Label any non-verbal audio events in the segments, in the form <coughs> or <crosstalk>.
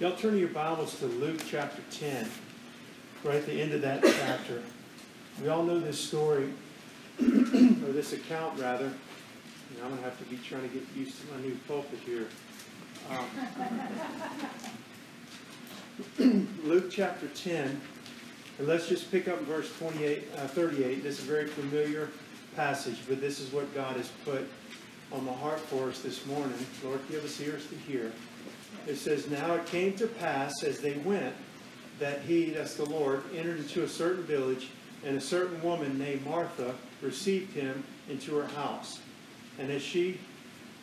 Y'all turn your Bibles to Luke chapter 10, right at the end of that chapter. We all know this story, <clears throat> or this account rather. I'm going to have to be trying to get used to my new pulpit here. Um, <clears throat> Luke chapter 10, and let's just pick up verse 28, uh, 38. This is a very familiar passage, but this is what God has put on my heart for us this morning. Lord, give us ears to hear. It says, Now it came to pass as they went that he, that's the Lord, entered into a certain village, and a certain woman named Martha received him into her house. And as she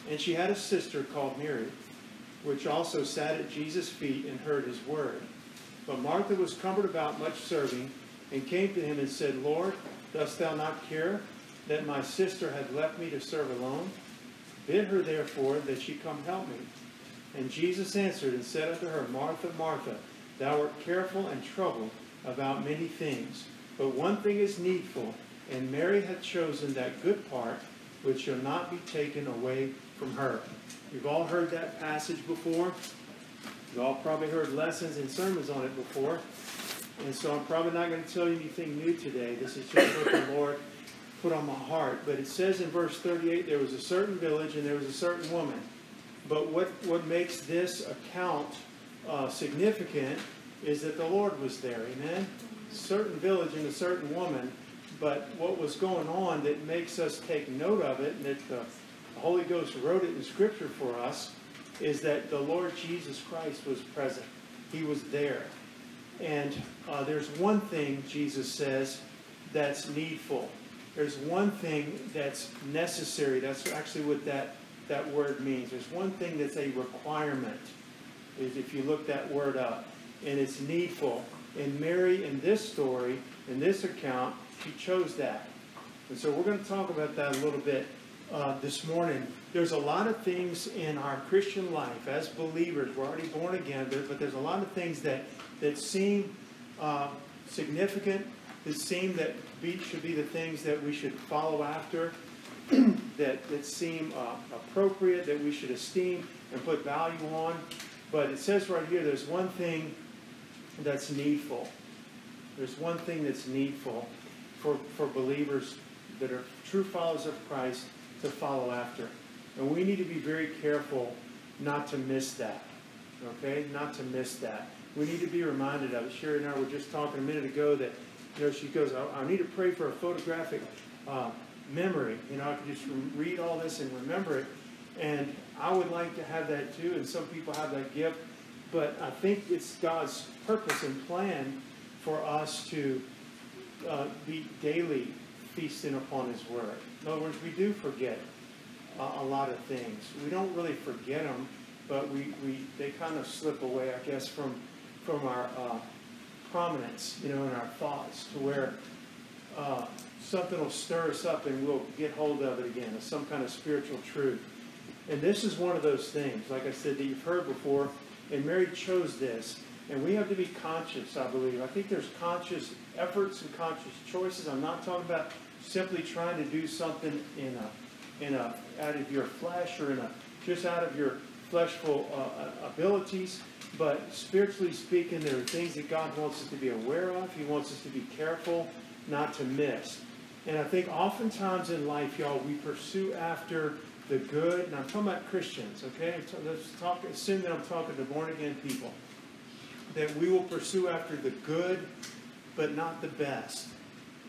and she had a sister called Mary, which also sat at Jesus' feet and heard his word. But Martha was cumbered about much serving, and came to him and said, Lord, dost thou not care that my sister had left me to serve alone? Bid her therefore that she come help me. And Jesus answered and said unto her, Martha, Martha, thou art careful and troubled about many things, but one thing is needful, and Mary hath chosen that good part which shall not be taken away from her. You've all heard that passage before. You've all probably heard lessons and sermons on it before. And so I'm probably not going to tell you anything new today. This is just what the Lord put on my heart. But it says in verse 38 there was a certain village and there was a certain woman but what, what makes this account uh, significant is that the Lord was there. Amen? Certain village and a certain woman. But what was going on that makes us take note of it, and that the Holy Ghost wrote it in Scripture for us, is that the Lord Jesus Christ was present. He was there. And uh, there's one thing, Jesus says, that's needful. There's one thing that's necessary. That's actually what that that word means. There's one thing that's a requirement, is if you look that word up, and it's needful. And Mary, in this story, in this account, she chose that. And so we're going to talk about that a little bit uh, this morning. There's a lot of things in our Christian life as believers. We're already born again, but there's a lot of things that that seem uh, significant. That seem that be, should be the things that we should follow after. <clears throat> that, that seem uh, appropriate, that we should esteem and put value on. But it says right here there's one thing that's needful. There's one thing that's needful for, for believers that are true followers of Christ to follow after. And we need to be very careful not to miss that. Okay? Not to miss that. We need to be reminded of it. Sherry and I were just talking a minute ago that, you know, she goes, I, I need to pray for a photographic uh, memory. You know, I can just read all this and remember it. And I would like to have that too, and some people have that gift. But I think it's God's purpose and plan for us to uh, be daily feasting upon His Word. In other words, we do forget uh, a lot of things. We don't really forget them, but we, we they kind of slip away, I guess, from from our uh, prominence, you know, in our thoughts, to where uh, something will stir us up and we'll get hold of it again, some kind of spiritual truth. And this is one of those things, like I said, that you've heard before, and Mary chose this. And we have to be conscious, I believe. I think there's conscious efforts and conscious choices. I'm not talking about simply trying to do something in a, in a, out of your flesh or in a, just out of your fleshful uh, abilities. But spiritually speaking, there are things that God wants us to be aware of. He wants us to be careful not to miss. And I think oftentimes in life, y'all, we pursue after the good, and I'm talking about Christians, okay? Let's talk, assume that I'm talking to born again people. That we will pursue after the good, but not the best.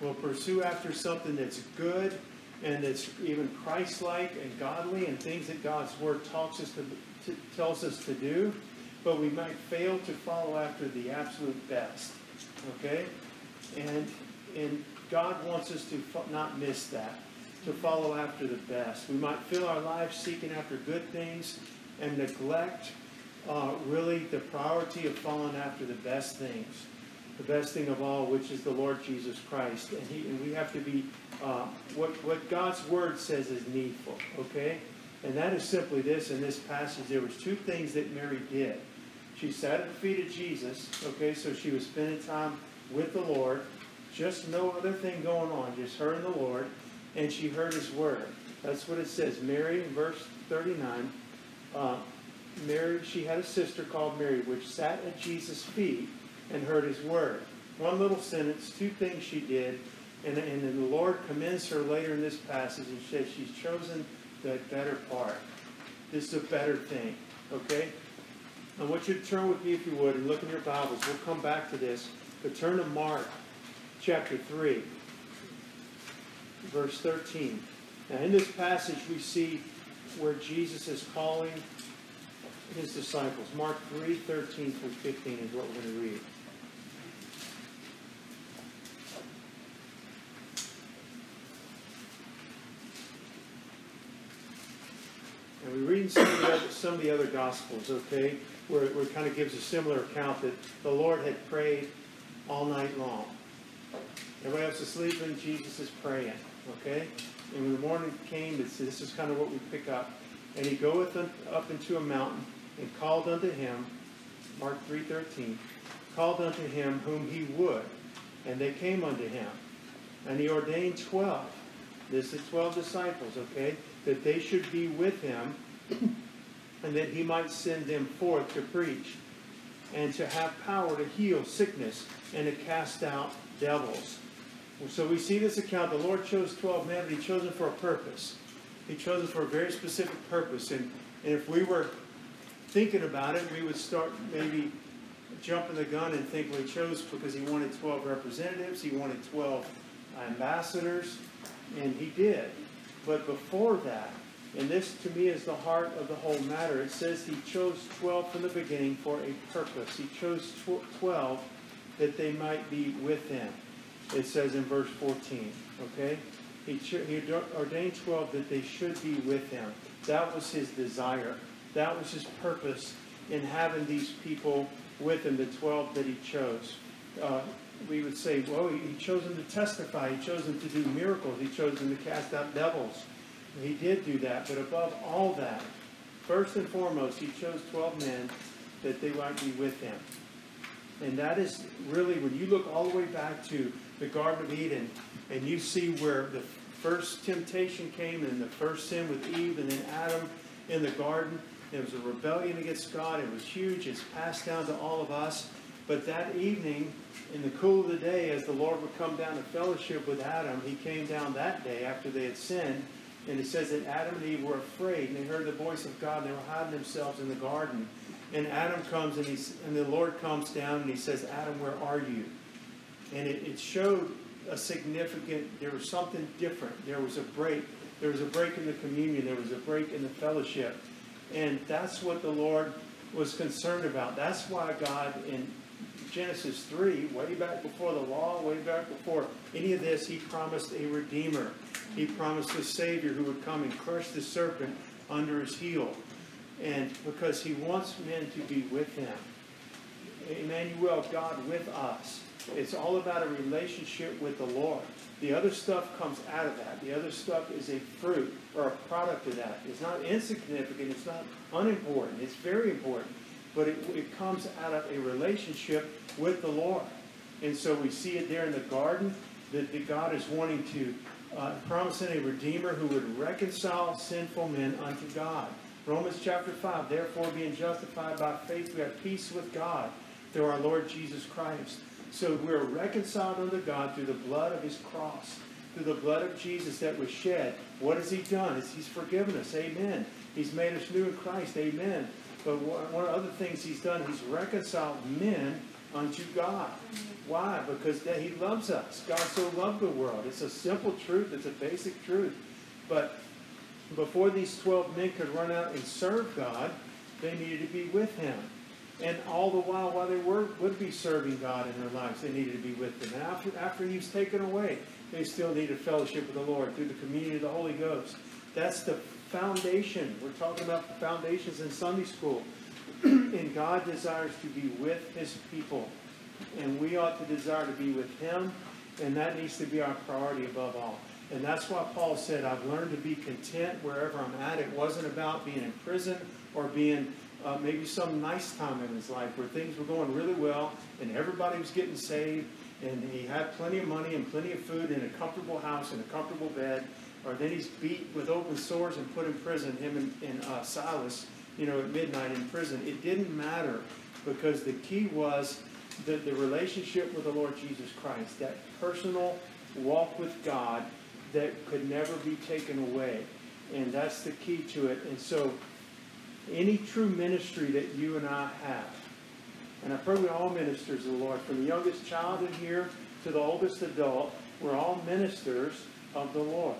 We'll pursue after something that's good and that's even Christ-like and godly and things that God's Word talks us to, to, tells us to do, but we might fail to follow after the absolute best. Okay? And and God wants us to not miss that, to follow after the best. We might fill our lives seeking after good things and neglect uh, really the priority of following after the best things, the best thing of all, which is the Lord Jesus Christ. And, he, and we have to be uh, what, what God's Word says is needful, okay? And that is simply this in this passage. There was two things that Mary did. She sat at the feet of Jesus, okay, so she was spending time with the Lord. Just no other thing going on, just her and the Lord. And she heard his word. That's what it says. Mary, in verse 39, uh, Mary, she had a sister called Mary, which sat at Jesus' feet and heard his word. One little sentence, two things she did, and, and then the Lord commends her later in this passage and says she's chosen the better part. This is a better thing, okay? I want you to turn with me, if you would, and look in your Bibles. We'll come back to this, but turn to Mark chapter 3, verse 13. Now, in this passage, we see where Jesus is calling his disciples. Mark 3, 13 through 15 is what we're going to read. And we read in some of the other, some of the other Gospels, okay, where, where it kind of gives a similar account that the Lord had prayed all night long. Everybody else is sleeping, Jesus is praying, okay? And when the morning came, this is kind of what we pick up. And he goeth up into a mountain and called unto him, Mark 3.13, called unto him whom he would, and they came unto him. And he ordained twelve, this is twelve disciples, okay, that they should be with him, and that he might send them forth to preach, and to have power to heal sickness, and to cast out devils. So we see this account. The Lord chose 12 men, but He chose them for a purpose. He chose them for a very specific purpose. And, and if we were thinking about it, we would start maybe jumping the gun and think well, He chose because He wanted 12 representatives, He wanted 12 ambassadors, and He did. But before that, and this to me is the heart of the whole matter, it says He chose 12 from the beginning for a purpose. He chose 12 that they might be with Him it says in verse 14. Okay? He, he ordained 12 that they should be with him. That was his desire. That was his purpose in having these people with him, the 12 that he chose. Uh, we would say, well, he chose them to testify. He chose them to do miracles. He chose them to cast out devils. He did do that. But above all that, first and foremost, he chose 12 men that they might be with him. And that is really, when you look all the way back to the Garden of Eden, and you see where the first temptation came and the first sin with Eve and then Adam in the garden. It was a rebellion against God. It was huge. It's passed down to all of us. But that evening, in the cool of the day, as the Lord would come down to fellowship with Adam, he came down that day after they had sinned. And it says that Adam and Eve were afraid, and they heard the voice of God, and they were hiding themselves in the garden. And Adam comes, and, he's, and the Lord comes down, and he says, Adam, where are you? and it, it showed a significant, there was something different. There was a break. There was a break in the communion. There was a break in the fellowship. And that's what the Lord was concerned about. That's why God in Genesis 3, way back before the law, way back before any of this, he promised a redeemer. He promised a savior who would come and crush the serpent under his heel. And because he wants men to be with him. Emmanuel, God with us. It's all about a relationship with the Lord. The other stuff comes out of that. The other stuff is a fruit or a product of that. It's not insignificant. It's not unimportant. It's very important. But it, it comes out of a relationship with the Lord. And so we see it there in the garden that, that God is wanting to uh, promising a Redeemer who would reconcile sinful men unto God. Romans chapter 5, therefore being justified by faith, we have peace with God through our Lord Jesus Christ. So we're reconciled unto God through the blood of his cross, through the blood of Jesus that was shed. What has he done? he's forgiven us. Amen. He's made us new in Christ. Amen. But one of the other things he's done, he's reconciled men unto God. Why? Because that he loves us. God so loved the world. It's a simple truth. It's a basic truth. But before these 12 men could run out and serve God, they needed to be with him. And all the while, while they were, would be serving God in their lives, they needed to be with Him. And after, after He's taken away, they still needed fellowship with the Lord through the communion of the Holy Ghost. That's the foundation. We're talking about the foundations in Sunday school. <clears throat> and God desires to be with His people. And we ought to desire to be with Him. And that needs to be our priority above all. And that's why Paul said, I've learned to be content wherever I'm at. It wasn't about being in prison or being uh, maybe some nice time in his life where things were going really well and everybody was getting saved and he had plenty of money and plenty of food and a comfortable house and a comfortable bed. Or then he's beat with open sores and put in prison, him and, and uh, Silas. you know, at midnight in prison. It didn't matter because the key was the, the relationship with the Lord Jesus Christ, that personal walk with God that could never be taken away. And that's the key to it. And so, any true ministry that you and I have, and I pray we all ministers of the Lord, from the youngest child in here to the oldest adult, we're all ministers of the Lord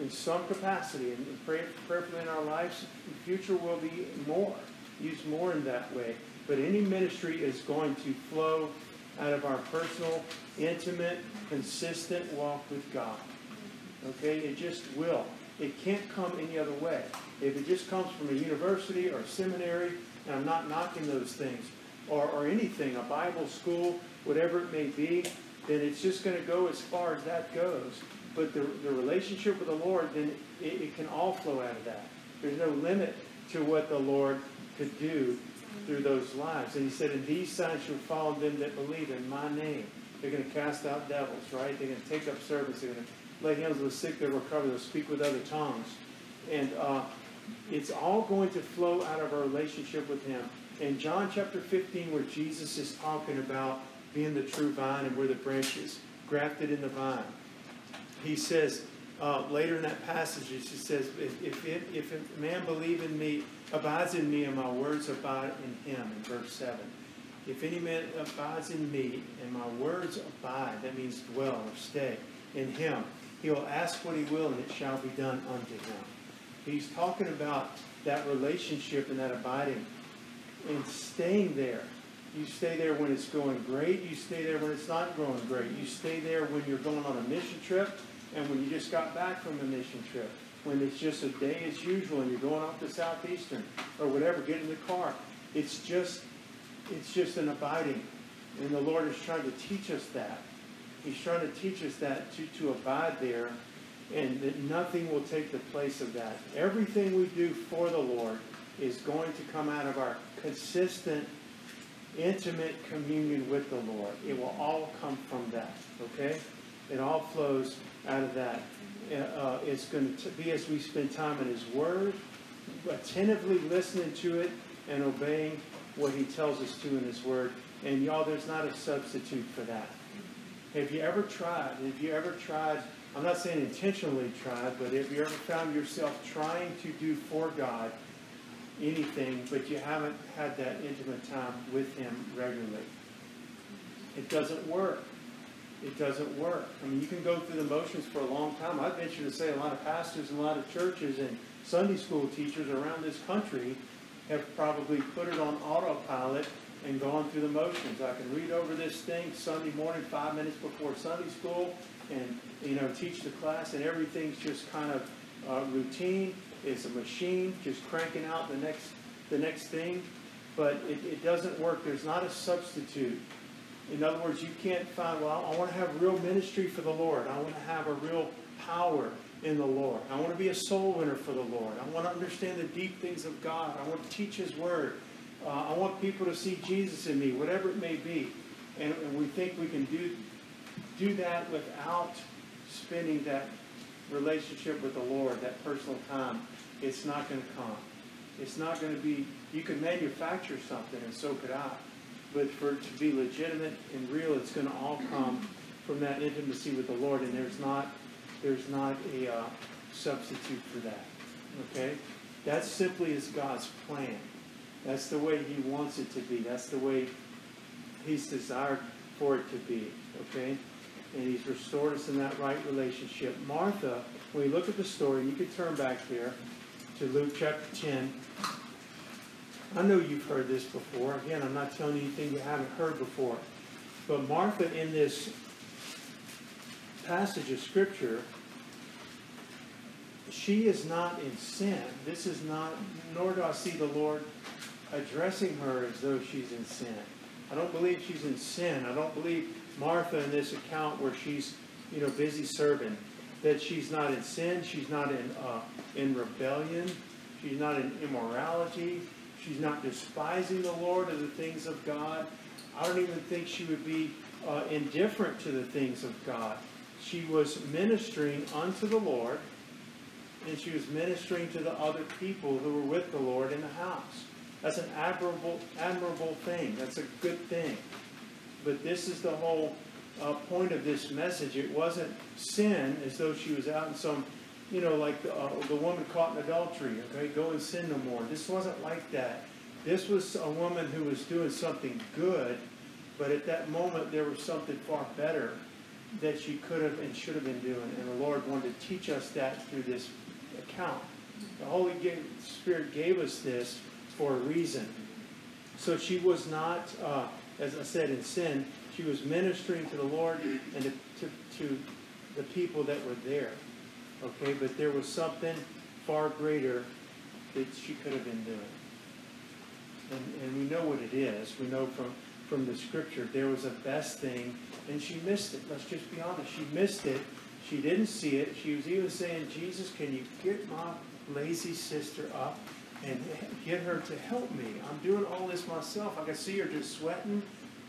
in some capacity. And pray, prayerfully in our lives, the future will be more, used more in that way. But any ministry is going to flow out of our personal, intimate, consistent walk with God. Okay? It just will. It can't come any other way. If it just comes from a university or a seminary, and I'm not knocking those things, or, or anything, a Bible school, whatever it may be, then it's just going to go as far as that goes. But the, the relationship with the Lord, then it, it can all flow out of that. There's no limit to what the Lord could do through those lives. And he said, And these signs shall follow them that believe in my name. They're going to cast out devils, right? They're going to take up service. They're going to lay hands on the sick, they'll recover. They'll speak with other tongues. And uh, it's all going to flow out of our relationship with him. In John chapter 15, where Jesus is talking about being the true vine and we're the branches, grafted in the vine, he says, uh, later in that passage, he says, if, if, if a man believe in me, abides in me, and my words abide in him, in verse 7. If any man abides in me, and my words abide, that means dwell or stay in him, he will ask what he will, and it shall be done unto him. He's talking about that relationship and that abiding and staying there. You stay there when it's going great. You stay there when it's not going great. You stay there when you're going on a mission trip and when you just got back from a mission trip. When it's just a day as usual and you're going off to Southeastern or whatever, get in the car. It's just it's just an abiding. And the Lord is trying to teach us that. He's trying to teach us that to, to abide there and that nothing will take the place of that. Everything we do for the Lord is going to come out of our consistent, intimate communion with the Lord. It will all come from that, okay? It all flows out of that. Uh, it's going to be as we spend time in His Word, attentively listening to it and obeying what He tells us to in His Word. And y'all, there's not a substitute for that. Have you ever tried? Have you ever tried? I'm not saying intentionally tried, but have you ever found yourself trying to do for God anything, but you haven't had that intimate time with Him regularly? It doesn't work. It doesn't work. I mean, you can go through the motions for a long time. I venture to say a lot of pastors and a lot of churches and Sunday school teachers around this country have probably put it on autopilot and gone through the motions. I can read over this thing Sunday morning, five minutes before Sunday school, and you know teach the class, and everything's just kind of uh, routine. It's a machine just cranking out the next the next thing, but it, it doesn't work. There's not a substitute. In other words, you can't find. Well, I want to have real ministry for the Lord. I want to have a real power in the Lord. I want to be a soul winner for the Lord. I want to understand the deep things of God. I want to teach His Word. Uh, I want people to see Jesus in me, whatever it may be. And, and we think we can do, do that without spending that relationship with the Lord, that personal time. It's not going to come. It's not going to be, you can manufacture something, and so could I. But for it to be legitimate and real, it's going to all come from that intimacy with the Lord, and there's not, there's not a uh, substitute for that. Okay? That simply is God's plan. That's the way He wants it to be. That's the way He's desired for it to be. Okay? And He's restored us in that right relationship. Martha, when you look at the story, you can turn back here to Luke chapter 10. I know you've heard this before. Again, I'm not telling you anything you haven't heard before. But Martha, in this passage of Scripture, she is not in sin. This is not, nor do I see the Lord addressing her as though she's in sin. I don't believe she's in sin. I don't believe Martha in this account where she's, you know, busy serving, that she's not in sin. She's not in uh, in rebellion. She's not in immorality. She's not despising the Lord or the things of God. I don't even think she would be uh, indifferent to the things of God. She was ministering unto the Lord and she was ministering to the other people who were with the Lord in the house. That's an admirable, admirable thing. That's a good thing. But this is the whole uh, point of this message. It wasn't sin as though she was out in some, you know, like the, uh, the woman caught in adultery, okay, go and sin no more. This wasn't like that. This was a woman who was doing something good, but at that moment there was something far better that she could have and should have been doing. And the Lord wanted to teach us that through this account. The Holy Spirit gave us this for a reason. So she was not, uh, as I said, in sin. She was ministering to the Lord and to, to, to the people that were there. Okay, but there was something far greater that she could have been doing. And, and we know what it is. We know from, from the scripture there was a best thing, and she missed it. Let's just be honest. She missed it. She didn't see it. She was even saying, Jesus, can you get my lazy sister up and get her to help me? I'm doing all this myself. I can see her just sweating.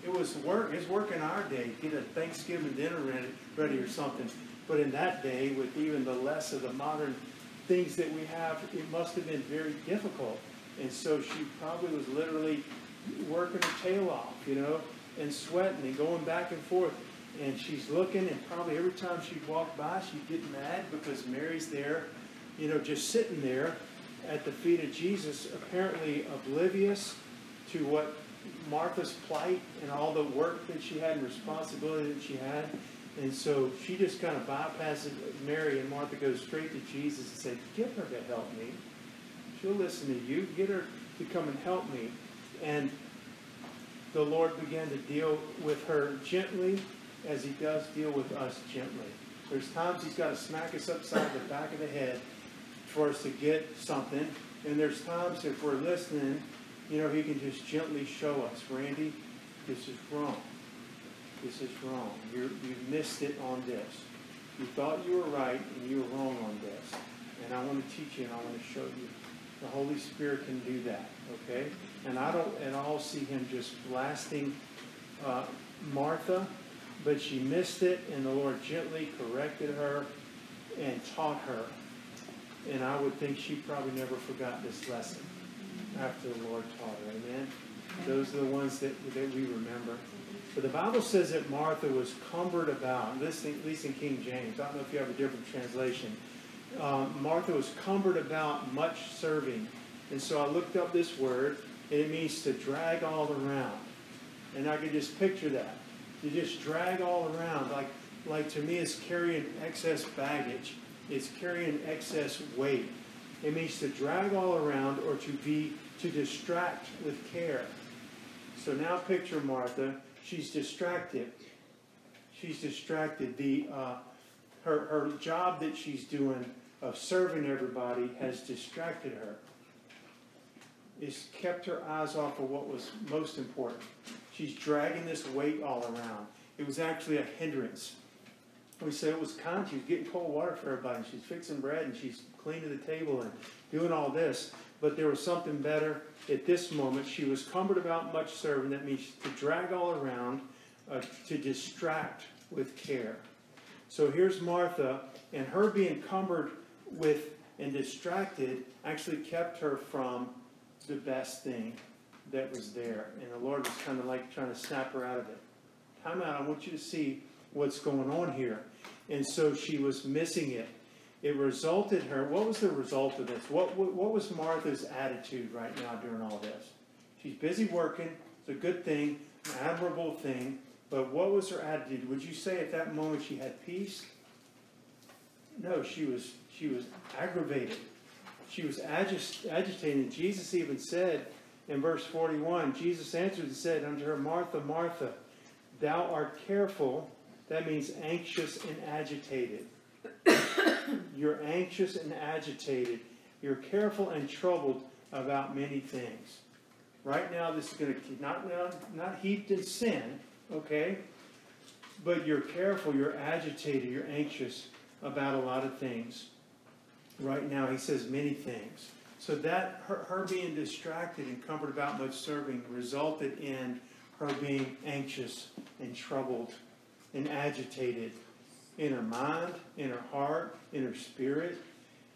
It was work. It's work in our day. Get a Thanksgiving dinner ready, ready or something. But in that day, with even the less of the modern things that we have, it must have been very difficult. And so she probably was literally working her tail off, you know, and sweating and going back and forth. And she's looking, and probably every time she'd walk by, she'd get mad because Mary's there, you know, just sitting there at the feet of Jesus, apparently oblivious to what Martha's plight and all the work that she had and responsibility that she had. And so she just kind of bypasses Mary, and Martha goes straight to Jesus and said, Get her to help me. She'll listen to you. Get her to come and help me. And the Lord began to deal with her gently as he does deal with us gently. There's times he's got to smack us upside the back of the head for us to get something. And there's times if we're listening, you know, he can just gently show us, Randy, this is wrong. This is wrong. you you've missed it on this. You thought you were right and you were wrong on this. And I want to teach you and I want to show you. The Holy Spirit can do that, okay? And I don't at all see him just blasting uh, Martha, but she missed it, and the Lord gently corrected her and taught her. And I would think she probably never forgot this lesson after the Lord taught her. Amen? Those are the ones that, that we remember. But the Bible says that Martha was cumbered about, this, at least in King James. I don't know if you have a different translation um, Martha was cumbered about much serving. And so I looked up this word, and it means to drag all around. And I can just picture that. To just drag all around. Like, like to me, it's carrying excess baggage, it's carrying excess weight. It means to drag all around or to be, to distract with care. So now picture Martha. She's distracted. She's distracted. The, uh, her, her job that she's doing of serving everybody has distracted her. It's kept her eyes off of what was most important. She's dragging this weight all around. It was actually a hindrance. We say it was kind. She was getting cold water for everybody. She's fixing bread and she's cleaning the table and doing all this. But there was something better at this moment. She was cumbered about much serving. That means to drag all around, uh, to distract with care. So here's Martha, and her being cumbered with and distracted actually kept her from the best thing that was there. And the Lord was kind of like trying to snap her out of it. Time out, I want you to see what's going on here. And so she was missing it. It resulted her, what was the result of this? What, what, what was Martha's attitude right now during all this? She's busy working, it's a good thing, an admirable thing, but what was her attitude? Would you say at that moment she had peace? No, she was she was aggravated. She was agitated. Jesus even said in verse 41, Jesus answered and said unto her, Martha, Martha, thou art careful. That means anxious and agitated. <coughs> You're anxious and agitated. You're careful and troubled about many things. Right now, this is going to not not, not heaped in sin, okay? But you're careful, you're agitated, you're anxious about a lot of things right now. He says many things. So that her, her being distracted and cumbered about much serving resulted in her being anxious and troubled and agitated in her mind, in her heart, in her spirit.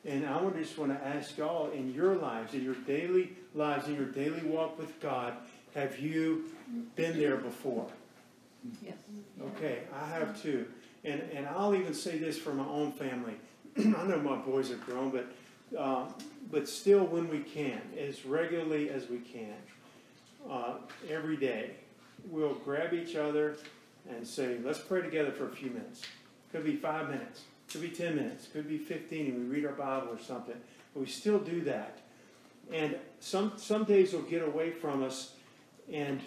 And I would just want to ask y'all in your lives, in your daily lives, in your daily walk with God, have you been there before? Yes. Okay, I have too. And, and I'll even say this for my own family. <clears throat> I know my boys are grown, but, uh, but still when we can, as regularly as we can, uh, every day, we'll grab each other and say, let's pray together for a few minutes. Could be five minutes, could be 10 minutes, could be 15, and we read our Bible or something. But we still do that. And some, some days will get away from us, and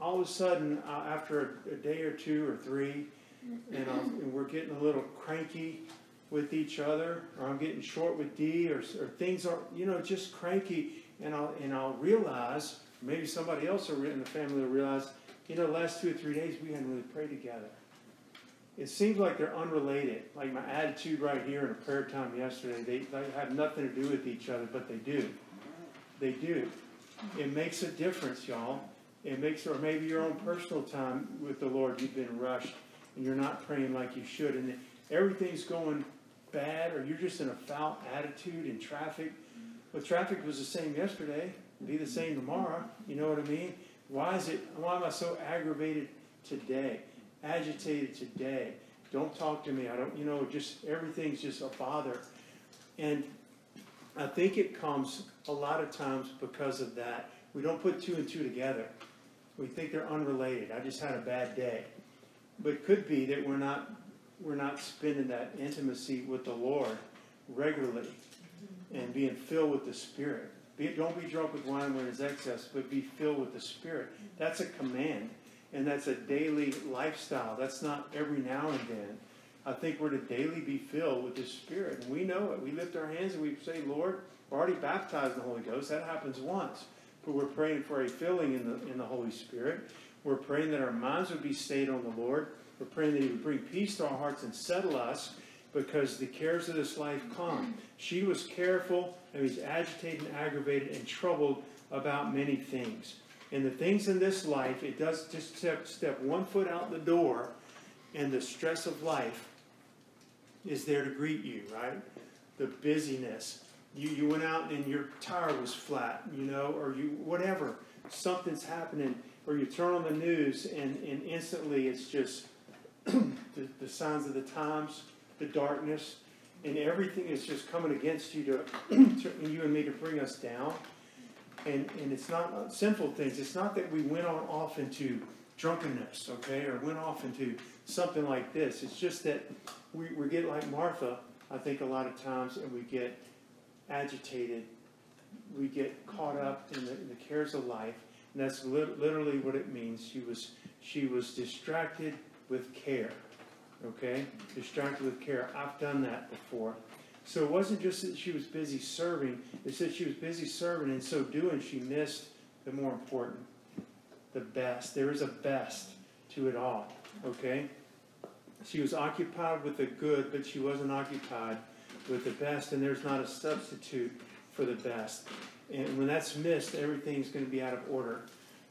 all of a sudden, uh, after a, a day or two or three, and, I'll, and we're getting a little cranky with each other, or I'm getting short with Dee, or, or things are, you know, just cranky, and I'll and I'll realize, maybe somebody else in the family will realize, you know, the last two or three days we hadn't really prayed together. It seems like they're unrelated. Like my attitude right here in a prayer time yesterday, they, they have nothing to do with each other, but they do. They do. It makes a difference, y'all. It makes, or maybe your own personal time with the Lord, you've been rushed and you're not praying like you should, and everything's going bad, or you're just in a foul attitude in traffic. Well, traffic was the same yesterday, be the same tomorrow. You know what I mean? Why is it? Why am I so aggravated today? Agitated today? Don't talk to me. I don't. You know, just everything's just a bother, and I think it comes a lot of times because of that. We don't put two and two together. We think they're unrelated. I just had a bad day. But could be that we're not we're not spending that intimacy with the Lord regularly and being filled with the Spirit. Be, don't be drunk with wine when it's excess, but be filled with the Spirit. That's a command, and that's a daily lifestyle. That's not every now and then. I think we're to daily be filled with the Spirit, and we know it. We lift our hands and we say, Lord, we're already baptized in the Holy Ghost. That happens once, but we're praying for a filling in the in the Holy Spirit. We're praying that our minds would be stayed on the Lord. We're praying that He would bring peace to our hearts and settle us because the cares of this life come. Mm-hmm. She was careful and was agitated and aggravated and troubled about many things. And the things in this life, it does just step, step one foot out the door, and the stress of life is there to greet you, right? The busyness. You, you went out and your tire was flat, you know, or you whatever. Something's happening, or you turn on the news and, and instantly it's just <clears throat> the, the signs of the times, the darkness, and everything is just coming against you to, <clears throat> to you and me to bring us down. And, and it's not sinful things. It's not that we went on off into drunkenness, okay, or went off into something like this. It's just that we, we get like Martha, I think, a lot of times, and we get agitated. We get caught up in the, in the cares of life, and that's li- literally what it means. She was she was distracted with care. Okay, distracted with care. I've done that before. So it wasn't just that she was busy serving. It said she was busy serving, and so doing, she missed the more important, the best. There is a best to it all. Okay. She was occupied with the good, but she wasn't occupied with the best, and there's not a substitute for the best. And when that's missed, everything's going to be out of order.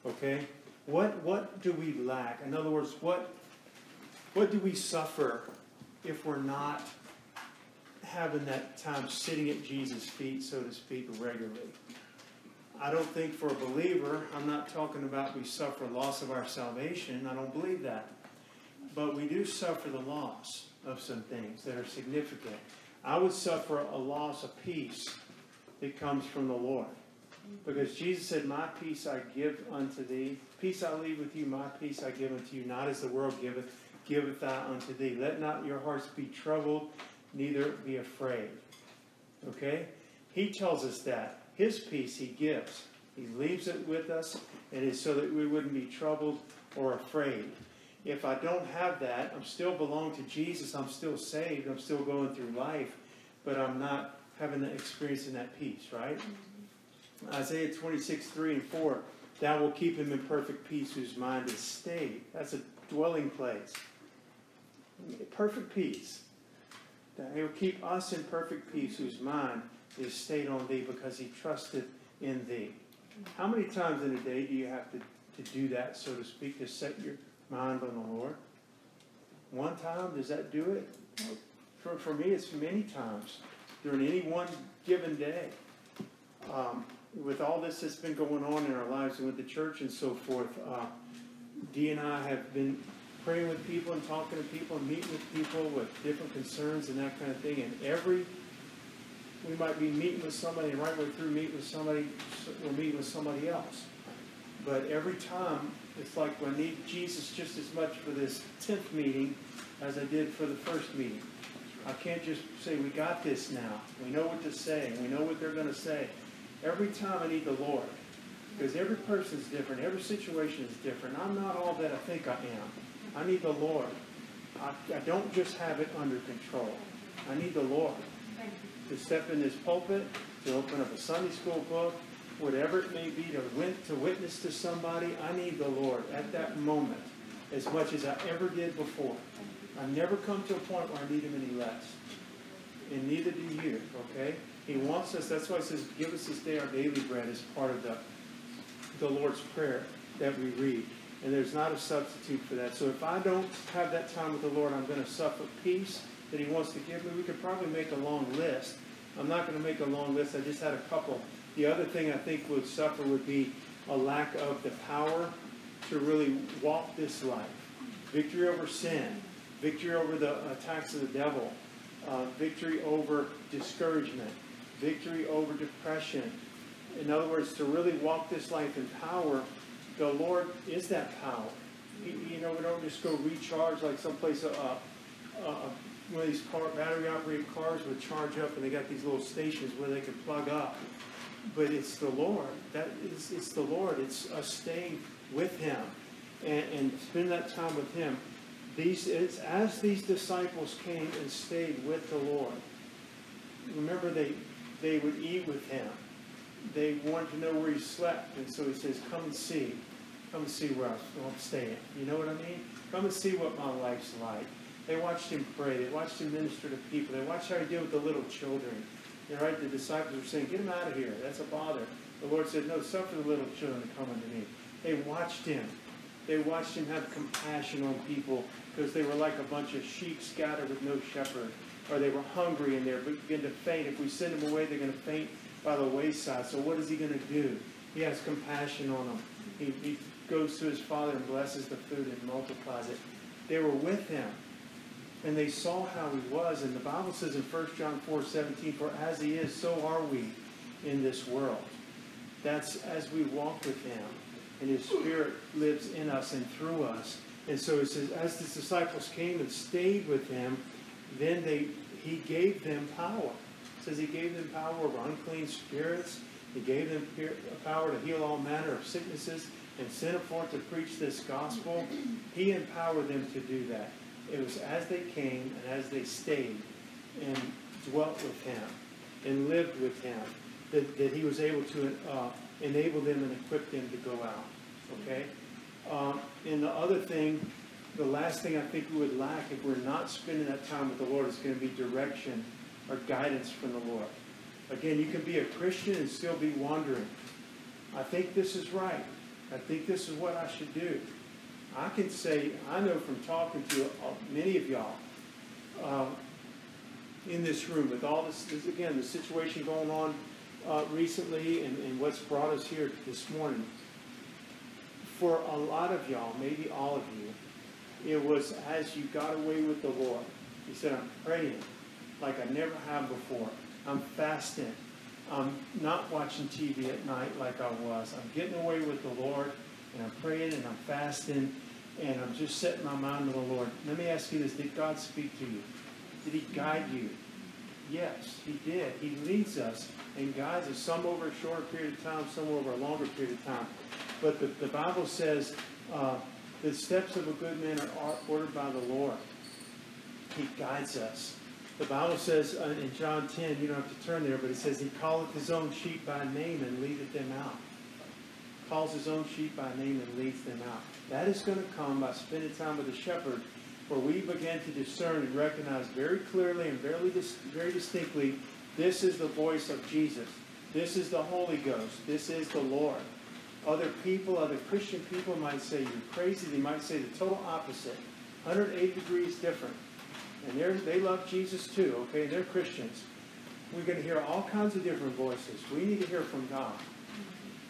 Okay? What what do we lack? In other words, what what do we suffer if we're not having that time sitting at Jesus' feet, so to speak, regularly? I don't think for a believer, I'm not talking about we suffer loss of our salvation. I don't believe that. But we do suffer the loss of some things that are significant. I would suffer a loss of peace that comes from the Lord. Because Jesus said, My peace I give unto thee. Peace I leave with you, my peace I give unto you, not as the world giveth, giveth thou unto thee. Let not your hearts be troubled, neither be afraid. Okay? He tells us that. His peace he gives. He leaves it with us, and it's so that we wouldn't be troubled or afraid. If I don't have that, I'm still belong to Jesus. I'm still saved. I'm still going through life, but I'm not having the experience in that peace, right? Mm-hmm. Isaiah 26, 3 and 4. Thou will keep him in perfect peace whose mind is stayed. That's a dwelling place. Perfect peace. That he will keep us in perfect peace whose mind is stayed on thee because he trusted in thee. How many times in a day do you have to, to do that, so to speak, to set your mind on the Lord? One time, does that do it? For, for me, it's many times. during any one given day. Um, with all this that's been going on in our lives and with the church and so forth, uh, Dee and I have been praying with people and talking to people and meeting with people with different concerns and that kind of thing. And every, we might be meeting with somebody, and right way through meeting with somebody, we're meeting with somebody else. But every time, it's like I need Jesus just as much for this tenth meeting as I did for the first meeting. I can't just say, we got this now. We know what to say. We know what they're going to say. Every time I need the Lord. Because every person's different. Every situation is different. I'm not all that I think I am. I need the Lord. I, I don't just have it under control. I need the Lord to step in this pulpit, to open up a Sunday school book, whatever it may be, to, win, to witness to somebody. I need the Lord at that moment as much as I ever did before. I've never come to a point where I need him any less. And neither do you, okay? He wants us, that's why he says, give us this day our daily bread as part of the, the Lord's Prayer that we read. And there's not a substitute for that. So if I don't have that time with the Lord, I'm going to suffer peace that he wants to give me. We could probably make a long list. I'm not going to make a long list. I just had a couple. The other thing I think would suffer would be a lack of the power to really walk this life. Victory over sin, victory over the attacks of the devil, uh, victory over discouragement, victory over depression. In other words, to really walk this life in power, the Lord is that power. You know, we don't just go recharge like someplace, uh, uh, one of these car, battery operated cars would charge up and they got these little stations where they can plug up. But it's the Lord. That is, it's the Lord. It's us staying with Him and, and spend that time with Him. These, it's as these disciples came and stayed with the Lord. Remember, they, they would eat with him. They wanted to know where he slept, and so he says, "Come and see, come and see where I'm staying." You know what I mean? Come and see what my life's like. They watched him pray. They watched him minister to people. They watched how he did with the little children. And right, the disciples were saying, "Get him out of here. That's a bother." The Lord said, "No, suffer the little children to come unto me." They watched him. They watched him have compassion on people because they were like a bunch of sheep scattered with no shepherd. Or they were hungry and they begin to faint. If we send them away, they're going to faint by the wayside. So what is he going to do? He has compassion on them. He, he goes to his father and blesses the food and multiplies it. They were with him. And they saw how he was. And the Bible says in 1 John 4 17, For as he is, so are we in this world. That's as we walk with him. And his spirit lives in us and through us. And so it says, as the disciples came and stayed with him, then they he gave them power. Says he gave them power over unclean spirits. He gave them power to heal all manner of sicknesses and sent them forth to preach this gospel. He empowered them to do that. It was as they came and as they stayed and dwelt with him and lived with him that, that he was able to uh, enable them and equip them to go out. Okay? Um, and the other thing, the last thing I think we would lack if we're not spending that time with the Lord is going to be direction or guidance from the Lord. Again, you can be a Christian and still be wandering. I think this is right. I think this is what I should do. I can say, I know from talking to many of y'all uh, in this room with all this, this, again, the situation going on uh, recently and, and what's brought us here this morning for a lot of y'all, maybe all of you, it was as you got away with the Lord. You said, I'm praying like I never have before. I'm fasting. I'm not watching TV at night like I was. I'm getting away with the Lord, and I'm praying and I'm fasting, and I'm just setting my mind to the Lord. Let me ask you this Did God speak to you? Did He guide you? Yes, He did. He leads us and guides us, some over a shorter period of time, some over a longer period of time. But the, the Bible says uh, the steps of a good man are ordered by the Lord. He guides us. The Bible says uh, in John 10, you don't have to turn there, but it says, He calleth His own sheep by name and leadeth them out. Calls His own sheep by name and leads them out. That is going to come by spending time with the shepherd, where we begin to discern and recognize very clearly and very, very distinctly this is the voice of Jesus. This is the Holy Ghost. This is the Lord. Other people, other Christian people might say you're crazy. They might say the total opposite. 180 degrees different. And they love Jesus too, okay? They're Christians. we're going to hear all kinds of different voices. We need to hear from God.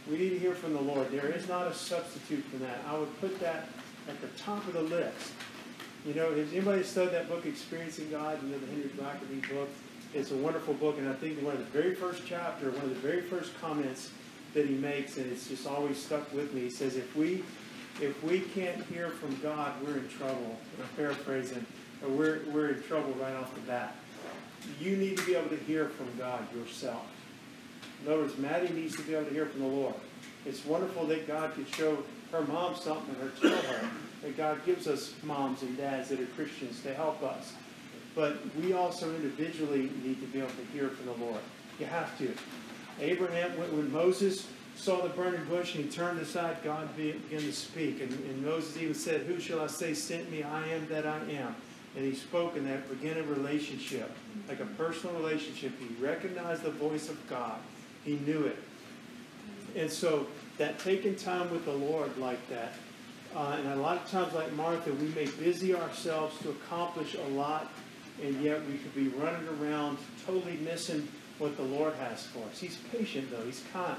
We need to hear from the Lord. There is not a substitute for that. I would put that at the top of the list. You know, has anybody studied that book, Experiencing God? You know, the Henry Blackaby book? It's a wonderful book, and I think one of the very first chapter, one of the very first comments that he makes, and it's just always stuck with me. He says, if we if we can't hear from God, we're in trouble. I'm paraphrasing, we're, we're in trouble right off the bat. You need to be able to hear from God yourself. In other words, Maddie needs to be able to hear from the Lord. It's wonderful that God could show her mom something or tell her that God gives us moms and dads that are Christians to help us. But we also individually need to be able to hear from the Lord. You have to. Abraham, when Moses saw the burning bush and he turned aside, God began to speak. And, and, Moses even said, Who shall I say sent me? I am that I am. And he spoke in that beginning relationship, like a personal relationship. He recognized the voice of God, he knew it. And so, that taking time with the Lord like that, uh, and a lot of times, like Martha, we may busy ourselves to accomplish a lot, and yet we could be running around totally missing what the Lord has for us. He's patient, though, He's kind.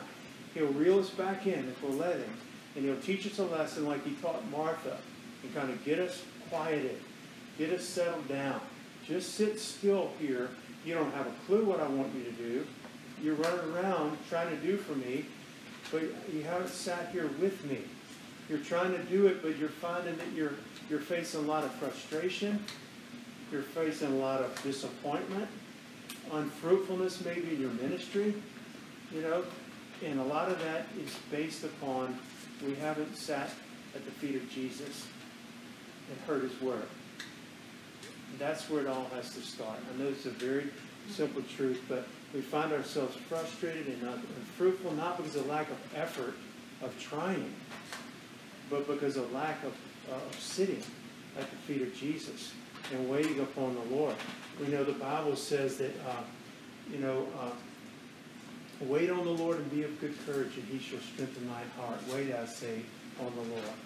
He'll reel us back in if we'll let him. And he'll teach us a lesson like he taught Martha and kind of get us quieted, get us settled down. Just sit still here. You don't have a clue what I want you to do. You're running around trying to do for me, but you haven't sat here with me. You're trying to do it, but you're finding that you're you're facing a lot of frustration. You're facing a lot of disappointment, unfruitfulness maybe in your ministry. You know, and a lot of that is based upon we haven't sat at the feet of Jesus and heard his word. That's where it all has to start. I know it's a very simple truth, but we find ourselves frustrated and unfruitful not because of lack of effort of trying, but because of lack of, uh, of sitting at the feet of Jesus and waiting upon the Lord. We know the Bible says that, uh, you know, uh, Wait on the Lord and be of good courage, and he shall strengthen thy heart. Wait, I say, on the Lord.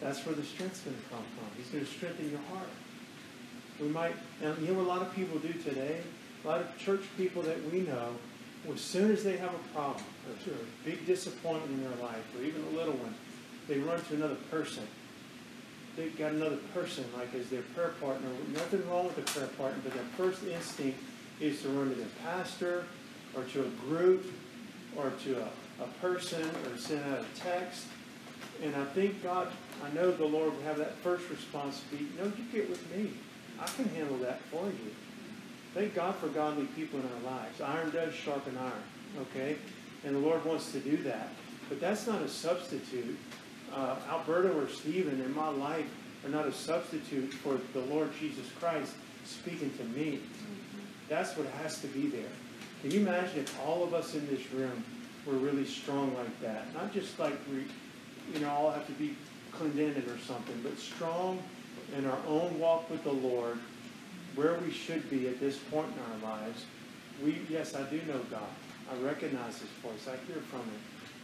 That's where the strength's going to come from. He's going to strengthen your heart. We might, and you know what a lot of people do today? A lot of church people that we know, as soon as they have a problem, or a big disappointment in their life, or even a little one, they run to another person. They've got another person, like as their prayer partner. Nothing wrong with the prayer partner, but their first instinct is to run to their pastor or to a group or to a, a person or send out a text. And I think God, I know the Lord would have that first response to be, no, you get with me. I can handle that for you. Thank God for godly people in our lives. Iron does sharpen iron, okay? And the Lord wants to do that. But that's not a substitute. Uh, Alberto or Stephen in my life are not a substitute for the Lord Jesus Christ speaking to me. That's what has to be there. Can you imagine if all of us in this room were really strong like that? Not just like we, you know, all have to be Clendenin or something, but strong in our own walk with the Lord, where we should be at this point in our lives. We, yes, I do know God. I recognize His voice. I hear from Him.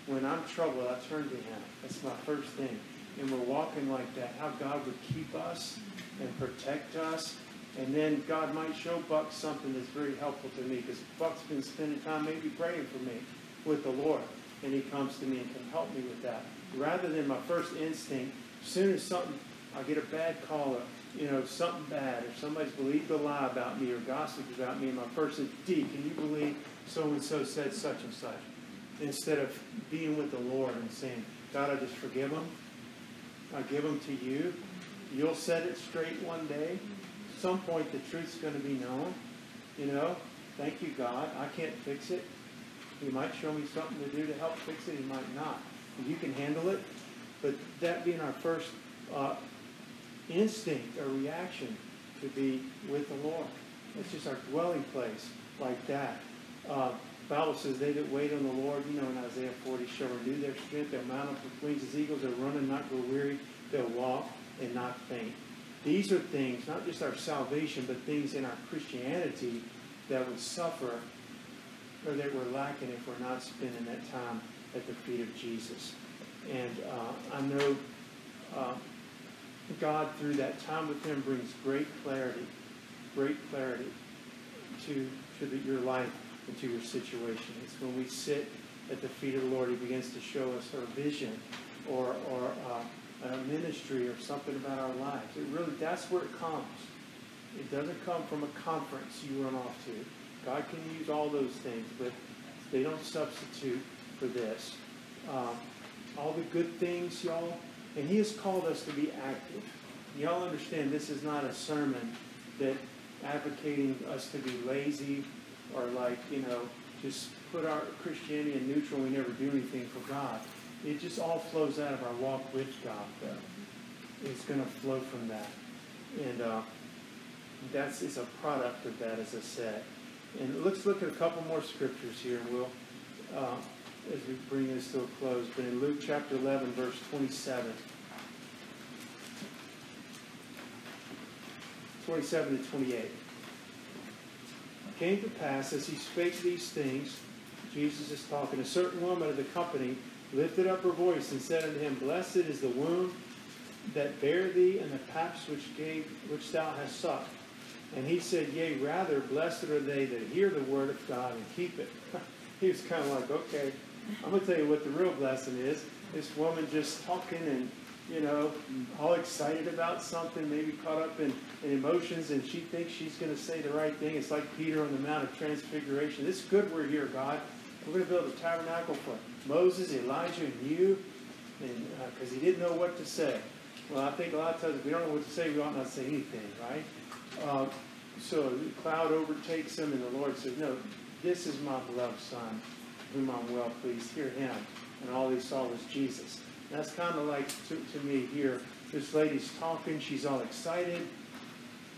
When I'm troubled, I turn to Him. That's my first thing. And we're walking like that. How God would keep us and protect us and then God might show Buck something that's very helpful to me because Buck's been spending time maybe praying for me with the Lord. And he comes to me and can help me with that. Rather than my first instinct, soon as something, I get a bad call or, you know, something bad, or somebody's believed a lie about me or gossiped about me, and my person Dee, can you believe so and so said such and such? Instead of being with the Lord and saying, God, I just forgive them. I give them to you. You'll set it straight one day some point the truth's going to be known. You know, thank you, God. I can't fix it. He might show me something to do to help fix it. He might not. You can handle it. But that being our first uh, instinct or reaction to be with the Lord. It's just our dwelling place like that. Uh, Bible says they that wait on the Lord, you know, in Isaiah 40, shall renew their strength. They'll mount up with wings as eagles. They'll run and not grow weary. They'll walk and not faint. These are things, not just our salvation, but things in our Christianity that would suffer or that we're lacking if we're not spending that time at the feet of Jesus. And uh, I know uh, God, through that time with Him, brings great clarity, great clarity to, to the, your life and to your situation. It's when we sit at the feet of the Lord, He begins to show us our vision or, or uh, a ministry or something about our lives. It really, that's where it comes. It doesn't come from a conference you run off to. God can use all those things, but they don't substitute for this. Um, all the good things, y'all, and He has called us to be active. Y'all understand this is not a sermon that advocating us to be lazy or like, you know, just put our Christianity in neutral, and we never do anything for God. It just all flows out of our walk with God, though. It's going to flow from that. And uh, that's it's a product of that, as I said. And let's look at a couple more scriptures here, Will, uh, as we bring this to a close. But in Luke chapter 11, verse 27. 27 to 28. It came to pass as he spake these things, Jesus is talking, a certain woman of the company lifted up her voice and said unto him, Blessed is the womb that bare thee, and the paps which gave which thou hast sucked. And he said, Yea, rather, blessed are they that hear the word of God and keep it. <laughs> he was kind of like, okay, I'm going to tell you what the real blessing is. This woman just talking and, you know, all excited about something, maybe caught up in, in emotions, and she thinks she's going to say the right thing. It's like Peter on the Mount of Transfiguration. It's good we're here, God. We're going to build a tabernacle for Moses, Elijah, and you, because uh, he didn't know what to say. Well, I think a lot of times if we don't know what to say, we ought not say anything, right? Uh, so the cloud overtakes him, and the Lord says, No, this is my beloved Son, whom I'm well pleased. Hear him. And all he saw was Jesus. That's kind of like to, to me here. This lady's talking, she's all excited.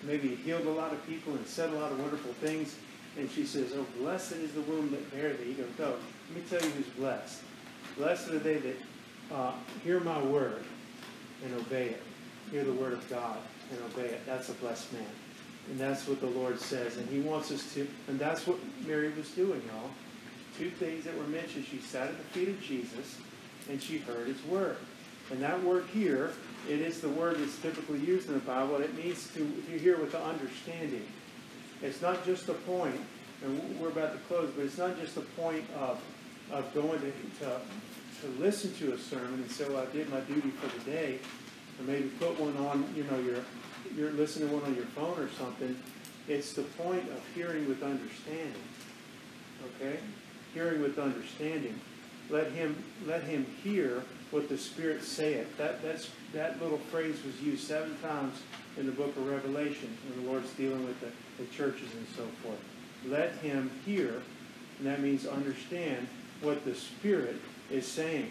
Maybe healed a lot of people and said a lot of wonderful things. And she says, Oh, blessed is the womb that bare thee. He goes, No, let me tell you who's blessed. Blessed are they that uh, hear my word and obey it. Hear the word of God and obey it. That's a blessed man. And that's what the Lord says. And He wants us to, and that's what Mary was doing, y'all. Two things that were mentioned. She sat at the feet of Jesus and she heard His word. And that word here, it is the word that's typically used in the Bible. It means to, you hear with the understanding. It's not just a point, and we're about to close, but it's not just a point of, of going to, to, to listen to a sermon and say, well, I did my duty for the day, or maybe put one on, you know, your you're listening to one on your phone or something, it's the point of hearing with understanding. Okay? Hearing with understanding. Let him let him hear what the Spirit saith. That that's that little phrase was used seven times in the book of Revelation when the Lord's dealing with the, the churches and so forth. Let him hear, and that means understand what the Spirit is saying.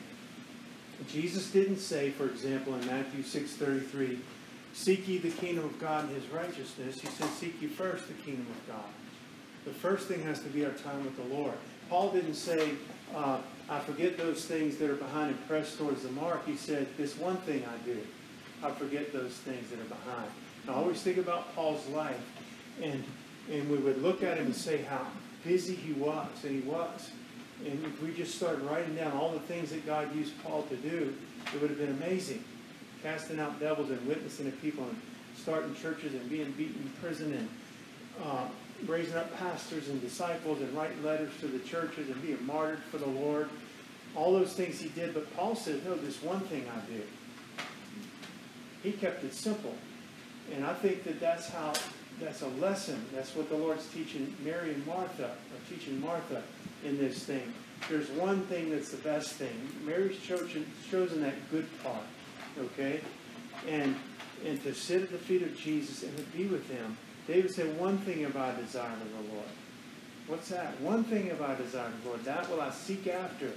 Jesus didn't say, for example, in Matthew 6:33, Seek ye the kingdom of God and his righteousness. He said, Seek ye first the kingdom of God. The first thing has to be our time with the Lord. Paul didn't say, uh, I forget those things that are behind and press towards the mark. He said, This one thing I do. I forget those things that are behind. Now, I always think about Paul's life, and, and we would look at him and say how busy he was, and he was. And if we just started writing down all the things that God used Paul to do, it would have been amazing casting out devils and witnessing to people and starting churches and being beaten in prison and uh, raising up pastors and disciples and writing letters to the churches and being martyred for the Lord. All those things he did. But Paul said, no, this one thing I do. He kept it simple. And I think that that's how, that's a lesson. That's what the Lord's teaching Mary and Martha, or teaching Martha in this thing. There's one thing that's the best thing. Mary's chosen, chosen that good part okay? And and to sit at the feet of Jesus and to be with him. David said, One thing have I desired of the Lord. What's that? One thing have I desired of the Lord. That will I seek after,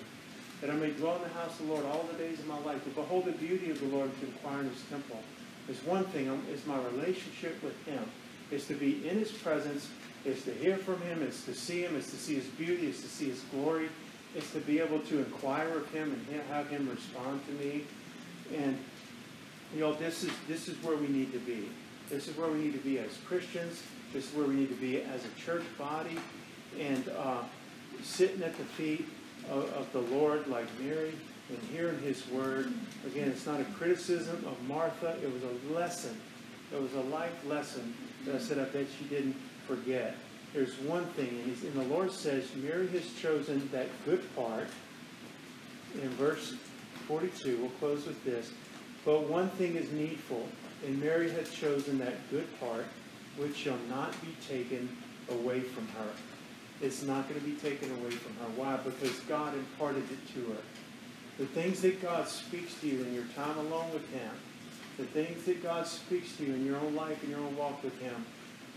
that I may dwell in the house of the Lord all the days of my life, to behold the beauty of the Lord, to inquire in his temple. There's one thing, um, is my relationship with him. Is to be in his presence, is to hear from him, is to see him, is to see his beauty, is to see his glory, is to be able to inquire of him and have him respond to me. And you know, this is this is where we need to be. This is where we need to be as Christians. This is where we need to be as a church body, and uh, sitting at the feet of, of the Lord like Mary and hearing His word. Again, it's not a criticism of Martha. It was a lesson. It was a life lesson that I said I bet she didn't forget. there's one thing, and, and the Lord says, Mary has chosen that good part. In verse 42, we'll close with this. But one thing is needful, and Mary had chosen that good part, which shall not be taken away from her. It's not going to be taken away from her. Why? Because God imparted it to her. The things that God speaks to you in your time alone with Him, the things that God speaks to you in your own life and your own walk with Him,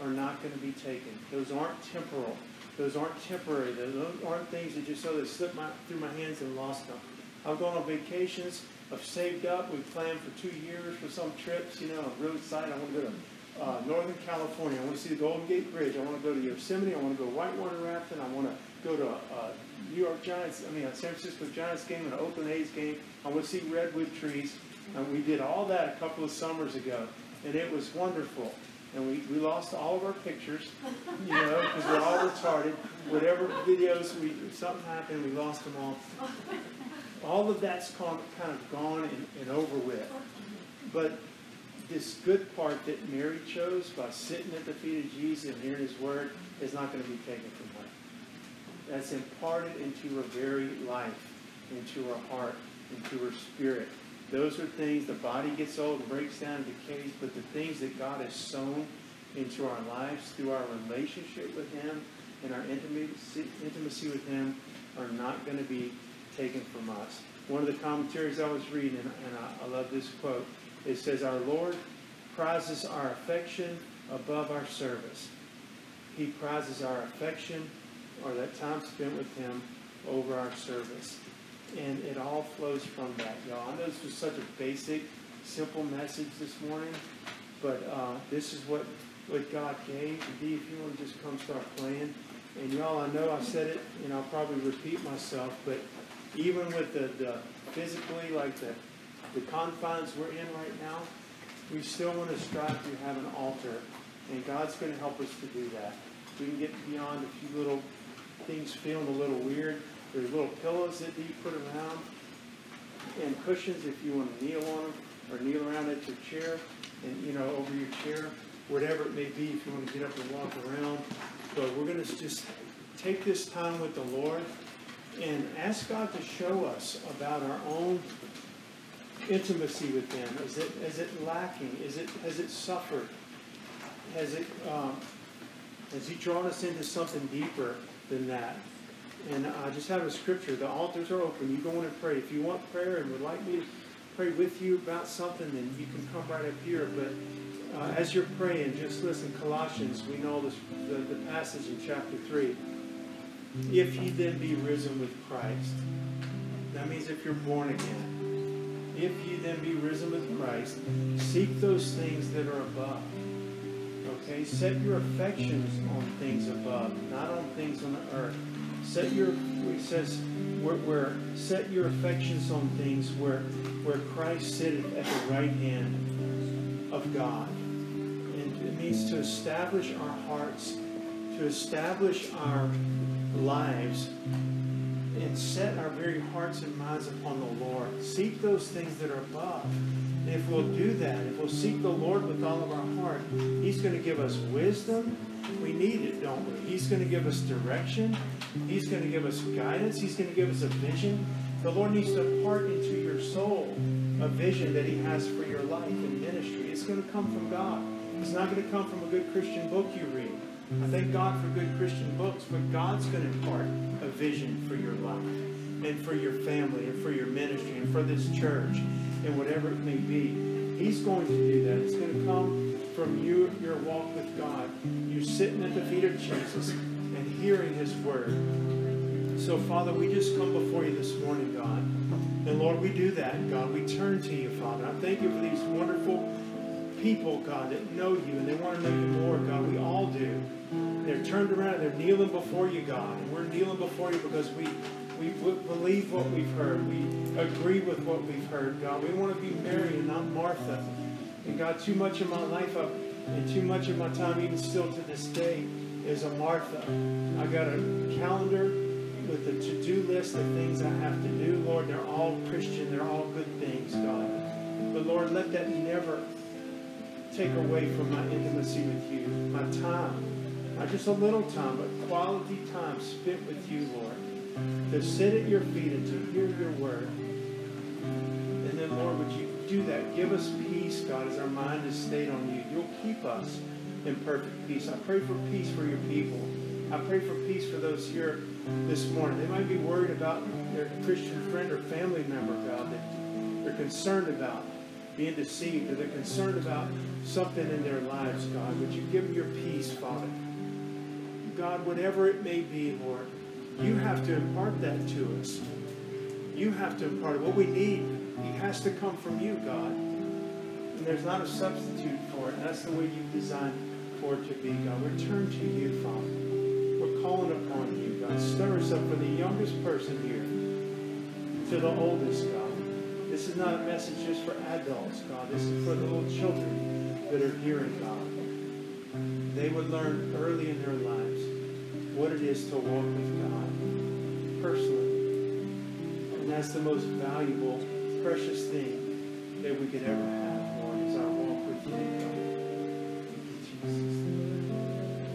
are not going to be taken. Those aren't temporal. Those aren't temporary. Those aren't things that just so they slipped my, through my hands and lost them. I've gone on vacations. I've saved up. We've planned for two years for some trips. You know, I'm really excited. I want to go to uh, Northern California. I want to see the Golden Gate Bridge. I want to go to Yosemite. I want to go whitewater rafting. I want to go to uh, New York Giants. I mean, a San Francisco Giants game and an Oakland A's game. I want to see redwood trees. And we did all that a couple of summers ago, and it was wonderful and we, we lost all of our pictures, you know, because we're all retarded. Whatever videos we something happened, we lost them all. All of that's kind of gone and, and over with. But this good part that Mary chose by sitting at the feet of Jesus and hearing His word is not going to be taken from her. That's imparted into her very life, into her heart, into her spirit. Those are things, the body gets old breaks down and decays, but the things that God has sown into our lives through our relationship with Him and our intimacy, intimacy with Him are not going to be taken from us. One of the commentaries I was reading, and I, I love this quote, it says, Our Lord prizes our affection above our service. He prizes our affection or that time spent with Him over our service. And it all flows from that, y'all. I know this was such a basic, simple message this morning, but uh, this is what, what God gave. Dee, if you want to just come start playing. And y'all, I know I said it, and I'll probably repeat myself, but even with the, the physically, like the, the confines we're in right now, we still want to strive to have an altar, and God's going to help us to do that. We can get beyond a few little things feeling a little weird. There's little pillows that you put around and cushions if you want to kneel on them or kneel around at your chair and, you know, over your chair, whatever it may be if you want to get up and walk around. But we're going to just take this time with the Lord and ask God to show us about our own intimacy with Him. Is it, is it lacking? Is it, has it suffered? Has it, um, has He drawn us into something deeper than that? And I just have a scripture. The altars are open. You go in and pray. If you want prayer and would like me to pray with you about something, then you can come right up here. But uh, as you're praying, just listen. Colossians, we know this, the, the passage in chapter 3. If ye then be risen with Christ, that means if you're born again. If ye then be risen with Christ, seek those things that are above. Okay? Set your affections on things above, not on things on the earth. Set your, it says, where, where set your affections on things where, where Christ sitteth at the right hand of God. And it means to establish our hearts, to establish our lives, and set our very hearts and minds upon the Lord. Seek those things that are above. And if we'll do that, if we'll seek the Lord with all of our heart, He's going to give us wisdom. We need it, don't we? He's going to give us direction. He's going to give us guidance. He's going to give us a vision. The Lord needs to impart into your soul a vision that He has for your life and ministry. It's going to come from God. It's not going to come from a good Christian book you read. I thank God for good Christian books, but God's going to impart a vision for your life and for your family and for your ministry and for this church and whatever it may be. He's going to do that. It's going to come from you, your walk with God. You sitting at the feet of Jesus and hearing His word. So, Father, we just come before you this morning, God. And Lord, we do that, God. We turn to you, Father. I thank you for these wonderful people, God, that know you and they want to know you more, God. We all do. They're turned around, they're kneeling before you, God. And we're kneeling before you because we, we believe what we've heard. We agree with what we've heard, God. We want to be Mary and not Martha. And God, too much of my life up and too much of my time, even still to this day, is a Martha. I got a calendar with a to-do list of things I have to do. Lord, they're all Christian. They're all good things, God. But Lord, let that never take away from my intimacy with you, my time, Not just a little time, but quality time spent with you, Lord. To sit at your feet and to hear your word. And then, Lord, would you do that? Give us peace, God, as our mind is stayed on you. You'll keep us in perfect peace. I pray for peace for your people. I pray for peace for those here this morning. They might be worried about their Christian friend or family member, God, that they're concerned about being deceived, or they're concerned about something in their lives, God. Would you give them your peace, Father? God, whatever it may be, Lord, you have to impart that to us. You have to impart it. What we need, it has to come from you, God. And there's not a substitute for it. And that's the way you've designed for it to be, God. We turn to you, Father. We're calling upon you, God. Stir us up from the youngest person here to the oldest, God. This is not a message just for adults, God. This is for the little children that are hearing God, they would learn early in their lives what it is to walk with God personally. And that's the most valuable, precious thing that we could ever have, Lord, is our walk with you, God. Jesus.